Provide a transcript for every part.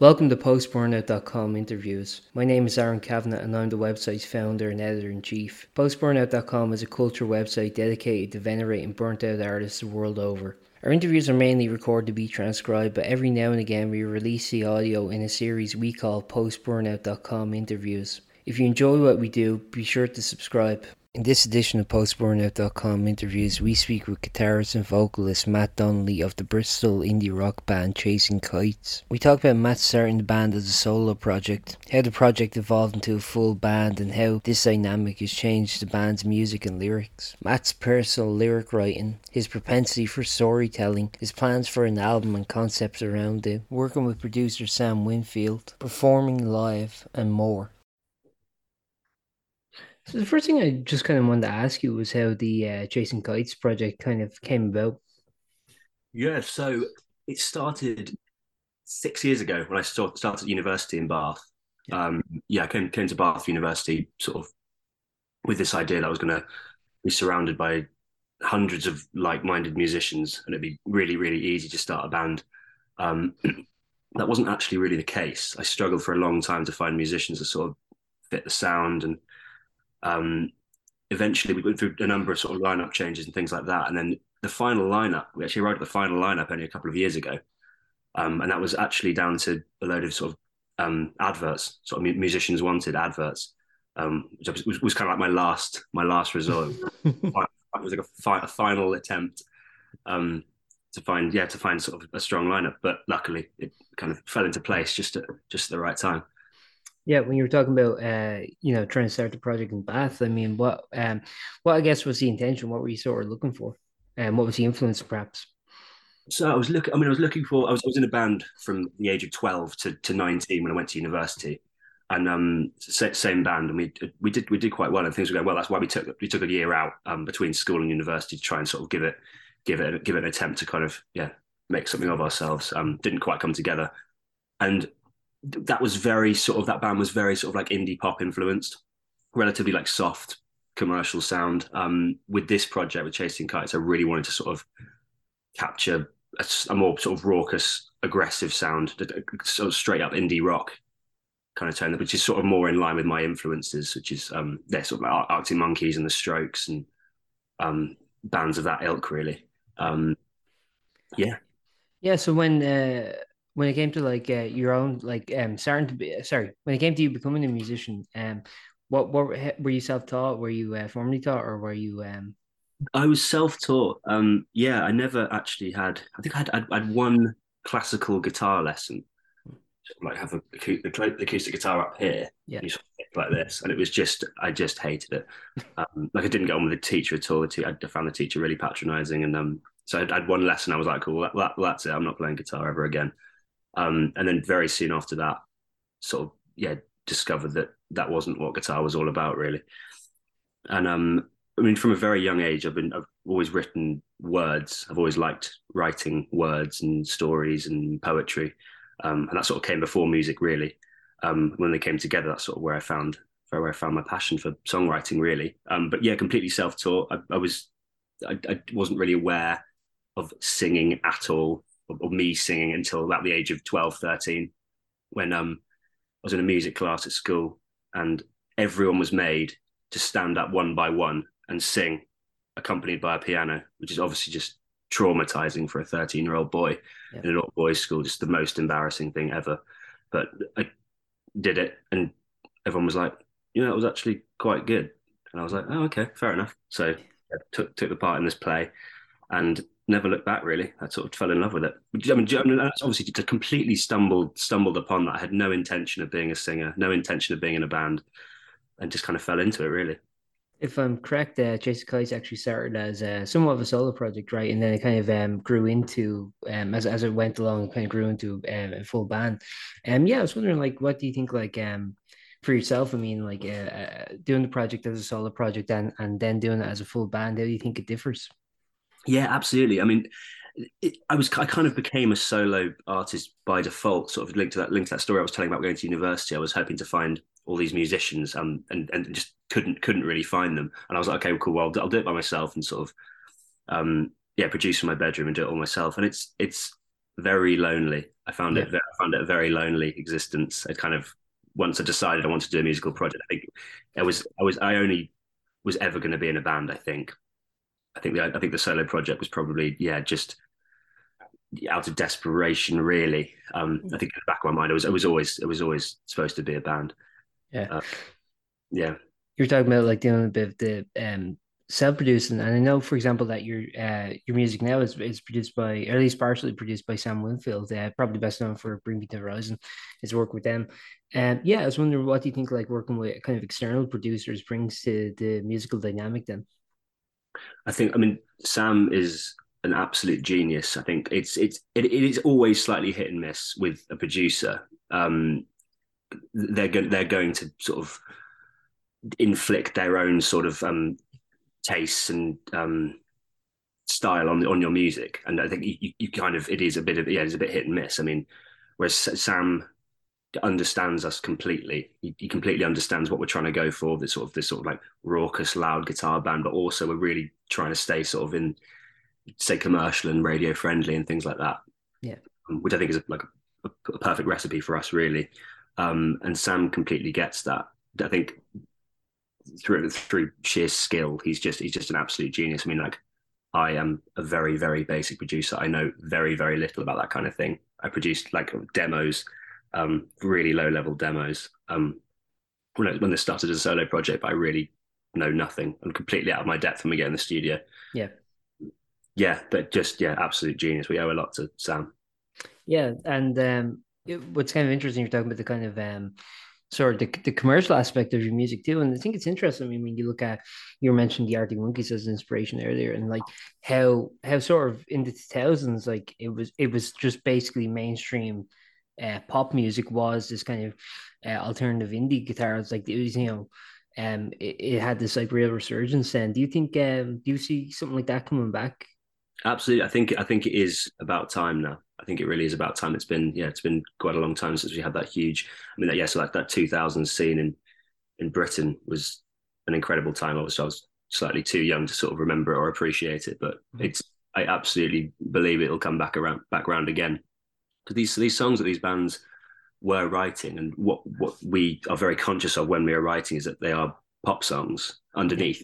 Welcome to postburnout.com interviews. My name is Aaron Kavanagh and I'm the website's founder and editor in chief. Postburnout.com is a culture website dedicated to venerating burnt out artists the world over. Our interviews are mainly recorded to be transcribed, but every now and again we release the audio in a series we call postburnout.com interviews. If you enjoy what we do, be sure to subscribe. In this edition of PostBurnout.com interviews, we speak with guitarist and vocalist Matt Donnelly of the Bristol indie rock band Chasing Kites. We talk about Matt starting the band as a solo project, how the project evolved into a full band, and how this dynamic has changed the band's music and lyrics. Matt's personal lyric writing, his propensity for storytelling, his plans for an album and concepts around it, working with producer Sam Winfield, performing live, and more. So the first thing I just kind of wanted to ask you was how the uh, Chasing Kites project kind of came about. Yeah, so it started six years ago when I started university in Bath. Yeah. Um, yeah, I came came to Bath University sort of with this idea that I was going to be surrounded by hundreds of like-minded musicians, and it'd be really, really easy to start a band. Um, that wasn't actually really the case. I struggled for a long time to find musicians that sort of fit the sound and um, eventually we went through a number of sort of lineup changes and things like that. And then the final lineup, we actually arrived at the final lineup only a couple of years ago. Um, and that was actually down to a load of sort of um, adverts, sort of musicians wanted adverts, um, which was, was, kind of like my last, my last resort. it was like a, fi- a final attempt um, to find, yeah, to find sort of a strong lineup. But luckily, it kind of fell into place just at just at the right time. Yeah, when you were talking about uh, you know, trying to start the project in Bath, I mean, what um, what I guess was the intention? What were you sort of looking for, and um, what was the influence, perhaps? So I was looking. I mean, I was looking for. I was, I was in a band from the age of twelve to, to nineteen when I went to university, and um, same band, and we we did we did quite well, and things were going well. That's why we took we took a year out um, between school and university to try and sort of give it give it give it an attempt to kind of yeah make something of ourselves. Um, didn't quite come together, and that was very sort of that band was very sort of like indie pop influenced, relatively like soft commercial sound. Um, with this project with Chasing Kites, I really wanted to sort of capture a, a more sort of raucous, aggressive sound, sort of straight up indie rock kind of tone, which is sort of more in line with my influences, which is um, they're sort of like Arctic Monkeys and the Strokes and um, bands of that ilk, really. Um, yeah. Yeah. So when uh, when it came to like uh, your own like um starting to be sorry when it came to you becoming a musician um what what were you self-taught? Were you uh, formally taught or were you um I was self-taught um yeah I never actually had I think I had I'd, I'd one classical guitar lesson. Like have a the acoustic guitar up here yeah. like this and it was just I just hated it. Um, like I didn't get on with the teacher at all. I found the teacher really patronizing and um so I had one lesson I was like cool that, that, that's it I'm not playing guitar ever again um, and then very soon after that, sort of yeah, discovered that that wasn't what guitar was all about really. And um, I mean, from a very young age, I've been I've always written words. I've always liked writing words and stories and poetry, um, and that sort of came before music really. Um, when they came together, that's sort of where I found where I found my passion for songwriting really. Um, but yeah, completely self-taught. I, I was I, I wasn't really aware of singing at all of, me singing until about the age of 12, 13, when um, I was in a music class at school and everyone was made to stand up one by one and sing, accompanied by a piano, which is obviously just traumatizing for a 13 year old boy yeah. in an all boys school, just the most embarrassing thing ever. But I did it and everyone was like, you know, it was actually quite good. And I was like, oh, okay, fair enough. So I took, took the part in this play and never looked back really. I sort of fell in love with it. I mean, that's obviously just completely stumbled stumbled upon that. I had no intention of being a singer, no intention of being in a band, and just kind of fell into it really. If I'm correct, uh, Chasing Kites actually started as uh, somewhat of a solo project, right? And then it kind of um, grew into, um, as, as it went along, it kind of grew into um, a full band. And um, yeah, I was wondering, like, what do you think, like, um, for yourself? I mean, like, uh, uh, doing the project as a solo project and, and then doing it as a full band, how do you think it differs? Yeah, absolutely. I mean, it, I was I kind of became a solo artist by default, sort of linked to that linked to that story I was telling about going to university. I was hoping to find all these musicians, um, and and just couldn't couldn't really find them. And I was like, okay, well, cool. Well, I'll, I'll do it by myself and sort of, um, yeah, produce in my bedroom and do it all myself. And it's it's very lonely. I found yeah. it. I found it a very lonely existence. I kind of once I decided I wanted to do a musical project. I think it was I was I only was ever going to be in a band. I think. I think the I think the solo project was probably yeah just out of desperation really. Um, I think in the back of my mind it was it was always it was always supposed to be a band. Yeah. Uh, yeah. You're talking about like doing a bit of the um self-producing and i know for example that your uh your music now is, is produced by or at least partially produced by sam winfield uh, probably best known for bring me the horizon his work with them and um, yeah i was wondering what do you think like working with kind of external producers brings to the musical dynamic then i think i mean sam is an absolute genius i think it's it's it, it is always slightly hit and miss with a producer um they're going they're going to sort of inflict their own sort of um, tastes and um, style on on your music. And I think you, you kind of it is a bit of yeah, it's a bit hit and miss. I mean, whereas Sam understands us completely. He, he, completely understands what we're trying to go for. This sort of this sort of like raucous, loud guitar band, but also we're really trying to stay sort of in, say, commercial and radio friendly and things like that. Yeah, um, which I think is like a, a perfect recipe for us, really. Um, and Sam completely gets that. I think through through sheer skill, he's just he's just an absolute genius. I mean, like I am a very very basic producer. I know very very little about that kind of thing. I produced like demos, um, really low level demos. Um, when I, when this started as a solo project, but I really know nothing. I'm completely out of my depth when we get in the studio. Yeah, yeah, but just yeah, absolute genius. We owe a lot to Sam. Yeah, and um, it, what's kind of interesting, you're talking about the kind of um, sort of the, the commercial aspect of your music too. And I think it's interesting. I mean, when you look at you mentioned the Arctic Monkeys as inspiration earlier, and like how how sort of in the two thousands, like it was it was just basically mainstream uh, pop music was this kind of uh, alternative indie guitars. Like it was, you know, um, it, it had this like real resurgence. And do you think um, do you see something like that coming back? Absolutely, I think I think it is about time now. I think it really is about time. It's been yeah, it's been quite a long time since we had that huge. I mean, that, yeah, so like that 2000 scene in in Britain was an incredible time. Obviously, I was slightly too young to sort of remember it or appreciate it, but mm-hmm. it's I absolutely believe it'll come back around back around again. Because these these songs that these bands were writing and what what we are very conscious of when we are writing is that they are pop songs underneath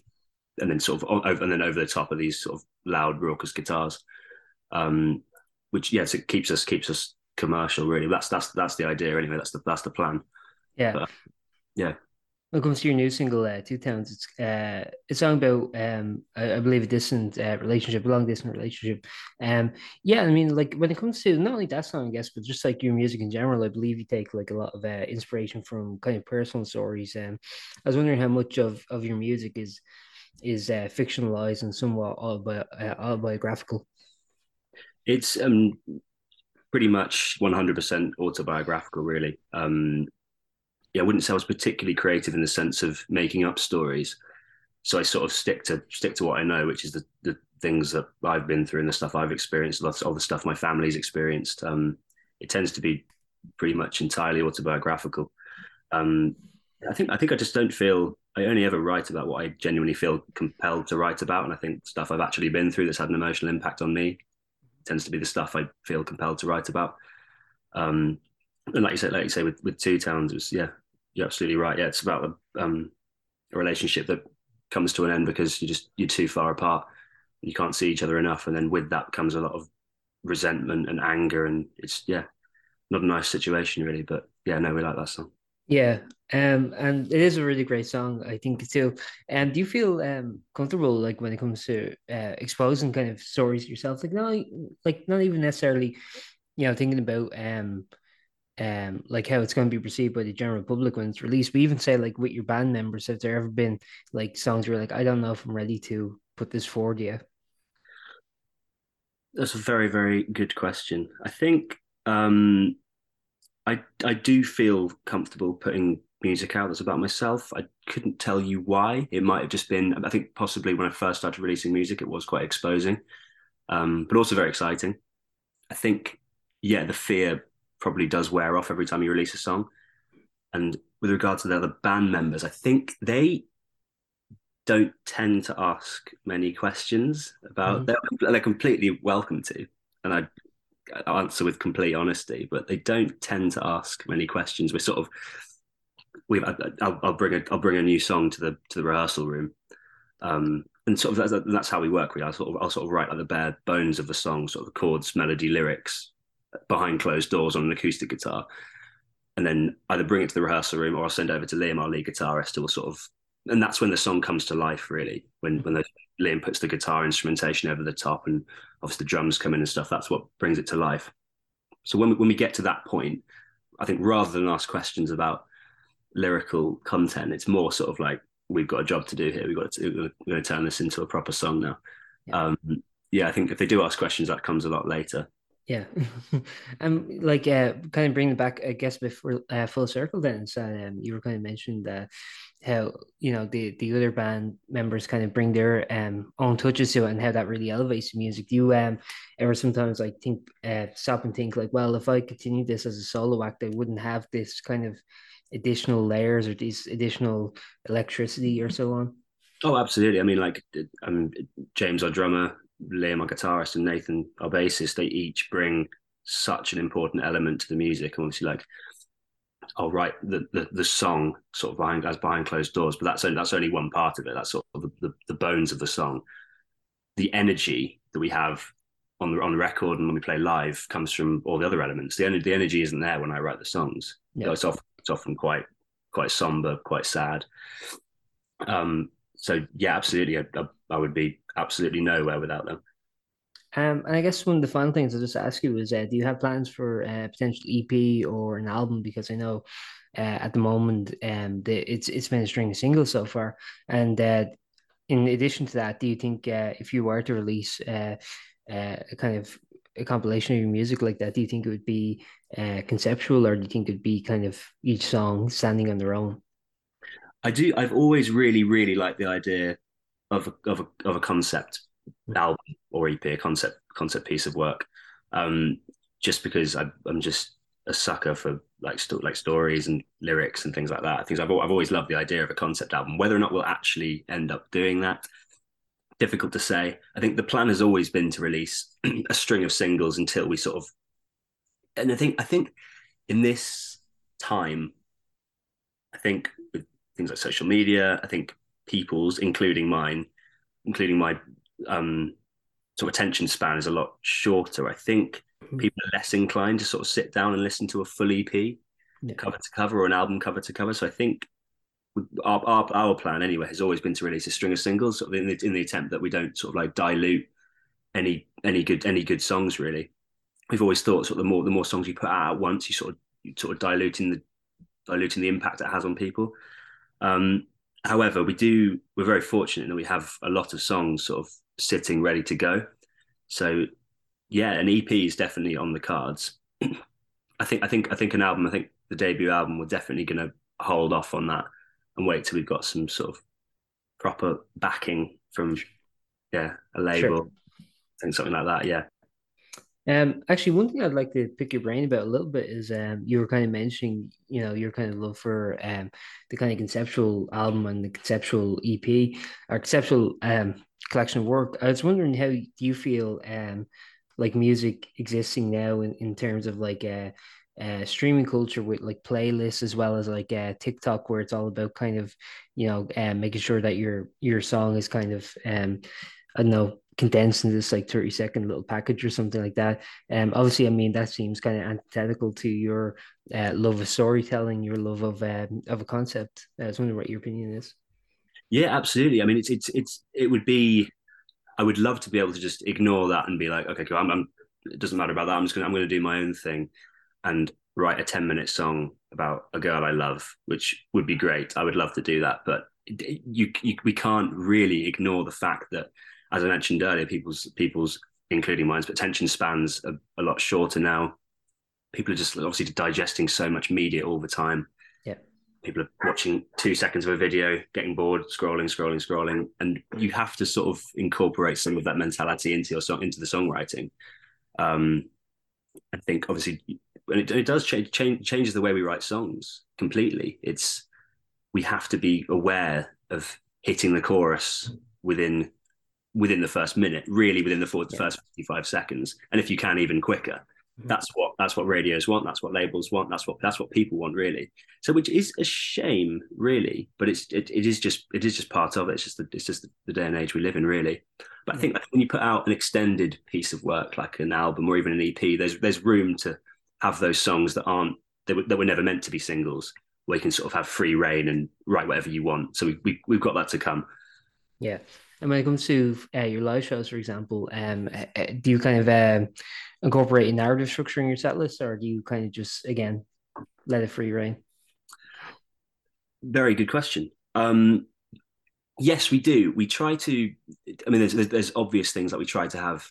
and then sort of over and then over the top of these sort of loud raucous guitars um which yes, it keeps us keeps us commercial. Really, that's that's that's the idea anyway. That's the that's the plan. Yeah, but, yeah. Comes to your new single, uh, Two Towns, it's uh, it's song about um, I, I, believe a distant uh, relationship, a long distant relationship. Um, yeah, I mean, like when it comes to not only that song, I guess, but just like your music in general, I believe you take like a lot of uh, inspiration from kind of personal stories. Um, I was wondering how much of, of your music is is uh, fictionalized and somewhat autobi- uh, autobiographical. It's um, pretty much 100% autobiographical, really. Um, yeah, I wouldn't say I was particularly creative in the sense of making up stories. So I sort of stick to stick to what I know, which is the, the things that I've been through and the stuff I've experienced, lots of the stuff my family's experienced. Um, it tends to be pretty much entirely autobiographical. Um, I think I think I just don't feel I only ever write about what I genuinely feel compelled to write about, and I think stuff I've actually been through that's had an emotional impact on me tends to be the stuff I feel compelled to write about. Um, and like you said, like you say, with with Two Towns, it was yeah, you're absolutely right. Yeah, it's about a, um, a relationship that comes to an end because you just you're too far apart. You can't see each other enough, and then with that comes a lot of resentment and anger, and it's yeah, not a nice situation really. But yeah, no, we like that song. Yeah, um, and it is a really great song, I think too. And um, do you feel um comfortable like when it comes to uh, exposing kind of stories yourself, like not like not even necessarily, you know, thinking about um um like how it's going to be perceived by the general public when it's released. We even say like with your band members, have there ever been like songs where like I don't know if I'm ready to put this forward yet? That's a very very good question. I think um I I do feel comfortable putting music out that's about myself. I couldn't tell you why. It might have just been. I think possibly when I first started releasing music, it was quite exposing, um, but also very exciting. I think yeah, the fear probably does wear off every time you release a song. And with regard to the other band members, I think they don't tend to ask many questions about. Mm-hmm. They're, they're completely welcome to, and I answer with complete honesty, but they don't tend to ask many questions. We're sort of we I'll, I'll, bring a I'll bring a new song to the to the rehearsal room, um, and sort of that's, that's how we work. We I sort of I'll sort of write like the bare bones of the song, sort of the chords, melody, lyrics, behind closed doors on an acoustic guitar, and then either bring it to the rehearsal room or I'll send over to Liam, our lead guitarist, who will sort of, and that's when the song comes to life, really. When when the, Liam puts the guitar instrumentation over the top, and obviously the drums come in and stuff. That's what brings it to life. So when we, when we get to that point, I think rather than ask questions about lyrical content, it's more sort of like we've got a job to do here. We've got to we're going to turn this into a proper song now. Yeah. Um, yeah, I think if they do ask questions, that comes a lot later. Yeah, um, like uh, kind of bringing back, I guess, before uh, full circle. Then, so um, you were kind of mentioning that how you know the the other band members kind of bring their um own touches to it, and how that really elevates the music. Do you um ever sometimes like think uh stop and think like, well, if I continue this as a solo act, I wouldn't have this kind of additional layers or these additional electricity or so on. Oh, absolutely. I mean, like, I mean, James, our drummer, Liam, our guitarist, and Nathan, our bassist, they each bring such an important element to the music. And obviously, like, I'll write the, the, the song sort of behind as behind closed doors, but that's only that's only one part of it. That's sort of the, the, the bones of the song. The energy that we have on the on the record and when we play live comes from all the other elements. The energy the energy isn't there when I write the songs. Yeah. Know, it's often it's often quite quite somber, quite sad. Um, so yeah, absolutely, I, I, would be absolutely nowhere without them. Um, and I guess one of the final things I'll just ask you is, uh, do you have plans for a potential EP or an album? Because I know uh, at the moment, um, the, it's it's been a string of singles so far. And uh, in addition to that, do you think uh, if you were to release uh, uh, a kind of a compilation of your music like that, do you think it would be uh, conceptual, or do you think it'd be kind of each song standing on their own? I do. I've always really, really liked the idea of a, of a, of a concept hmm. album or EP, a concept concept piece of work. Um, just because I, am just a sucker for like like stories and lyrics and things like that. Things I've I've always loved the idea of a concept album. Whether or not we'll actually end up doing that, difficult to say. I think the plan has always been to release a string of singles until we sort of, and I think I think in this time, I think with things like social media, I think people's, including mine, including my um, sort of attention span is a lot shorter. I think mm-hmm. people are less inclined to sort of sit down and listen to a full EP, yeah. cover to cover, or an album cover to cover. So I think our, our, our plan anyway has always been to release a string of singles sort of in the, in the attempt that we don't sort of like dilute any any good any good songs really we've always thought sort of the more the more songs you put out at once you sort of you sort of diluting the diluting the impact it has on people um, however we do we're very fortunate that we have a lot of songs sort of sitting ready to go so yeah an ep is definitely on the cards i think i think i think an album i think the debut album we're definitely going to hold off on that and wait till we've got some sort of proper backing from yeah a label sure. and something like that. Yeah. Um, actually, one thing I'd like to pick your brain about a little bit is um, you were kind of mentioning, you know, your kind of love for um, the kind of conceptual album and the conceptual EP or conceptual um, collection of work. I was wondering how you feel um, like music existing now in, in terms of like uh, uh, streaming culture with like playlists as well as like uh, TikTok, where it's all about kind of you know uh, making sure that your your song is kind of um I don't know condensed in this like 30 second little package or something like that. Um, obviously, I mean that seems kind of antithetical to your uh, love of storytelling, your love of um, of a concept. I was wondering what your opinion is. Yeah, absolutely. I mean, it's it's it's it would be. I would love to be able to just ignore that and be like, okay, cool. I'm, I'm it doesn't matter about that. I'm just gonna I'm gonna do my own thing and write a 10 minute song about a girl I love, which would be great. I would love to do that. But you, you we can't really ignore the fact that, as I mentioned earlier, people's people's including mine's but attention spans are a lot shorter now. People are just obviously digesting so much media all the time. Yeah. People are watching two seconds of a video, getting bored, scrolling, scrolling, scrolling, and you have to sort of incorporate some of that mentality into your song, into the songwriting. Um, I think obviously, and it, it does change, change changes the way we write songs completely. It's we have to be aware of hitting the chorus within within the first minute, really within the, yeah. first 55 seconds. And if you can, even quicker. Mm-hmm. That's what that's what radios want. That's what labels want. That's what that's what people want, really. So, which is a shame, really. But it's it, it is just it is just part of it. It's just the, it's just the day and age we live in, really. But I think when you put out an extended piece of work like an album or even an EP, there's there's room to have those songs that aren't that were, that were never meant to be singles, where you can sort of have free reign and write whatever you want. So we, we we've got that to come. Yeah. And when it comes to uh, your live shows, for example, um, uh, uh do you kind of uh, incorporate a narrative structure in your set list, or do you kind of just again let it free reign? Very good question. Um, yes, we do. We try to. I mean, there's, there's obvious things that we try to have.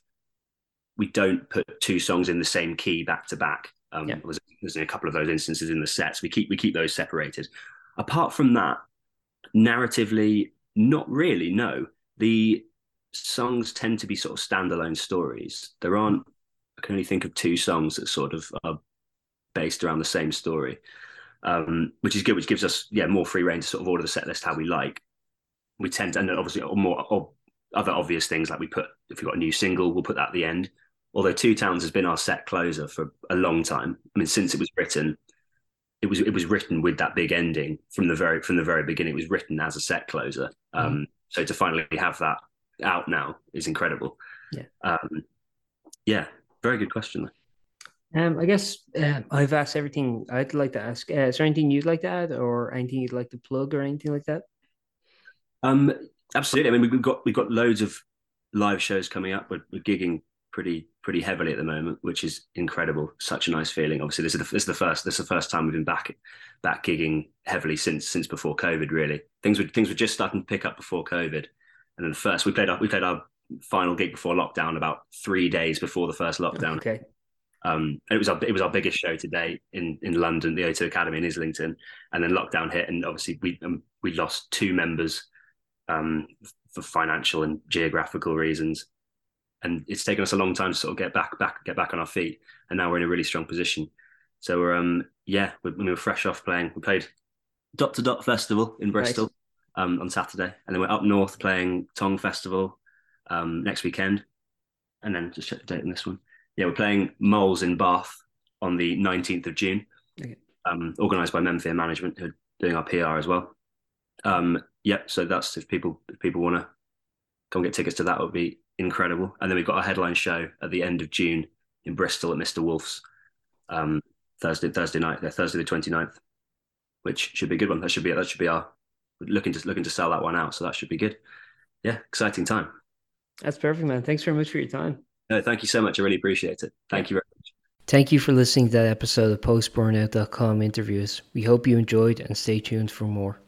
We don't put two songs in the same key back to back. Um, yeah. There's, there's a couple of those instances in the sets. We keep we keep those separated. Apart from that, narratively, not really. No, the songs tend to be sort of standalone stories. There aren't. I can only think of two songs that sort of are based around the same story, um, which is good. Which gives us yeah more free reign to sort of order the set list how we like. We tend to, and obviously more or other obvious things like we put if we've got a new single, we'll put that at the end. Although Two Towns has been our set closer for a long time. I mean, since it was written, it was it was written with that big ending from the very from the very beginning. It was written as a set closer. Um, mm. So to finally have that out now is incredible. Yeah. Um, yeah. Very good question. Um, I guess uh, I've asked everything I'd like to ask. Uh, is there anything you'd like to add, or anything you'd like to plug, or anything like that? Um, absolutely. I mean, we've got we've got loads of live shows coming up. We're, we're gigging pretty pretty heavily at the moment, which is incredible. Such a nice feeling. Obviously, this is the, this is the first this is the first time we've been back back gigging heavily since since before COVID. Really, things were things were just starting to pick up before COVID, and then first we played our we played our final gig before lockdown about three days before the first lockdown. Okay. Um, and it was our it was our biggest show to date in in London, the O2 Academy in Islington, and then lockdown hit, and obviously we um, we lost two members um, for financial and geographical reasons and it's taken us a long time to sort of get back, back, get back on our feet, and now we're in a really strong position. So we're, um, yeah, we're, we were fresh off playing. We played Dot to Dot Festival in Bristol right. um, on Saturday, and then we're up north playing Tong Festival um, next weekend, and then just check the date on this one. Yeah, we're playing Moles in Bath on the 19th of June, okay. um, organised by Memphis Management, who are doing our PR as well. Um, yeah, so that's if people if people want to come get tickets to that, would be incredible. And then we've got a headline show at the end of June in Bristol at Mr. Wolf's um, Thursday Thursday night, uh, Thursday the 29th, which should be a good one. That should be that should be our looking to looking to sell that one out. So that should be good. Yeah, exciting time. That's perfect, man. Thanks very much for your time. No, thank you so much. I really appreciate it. Thank yeah. you very much. Thank you for listening to that episode of postburnout.com interviews. We hope you enjoyed and stay tuned for more.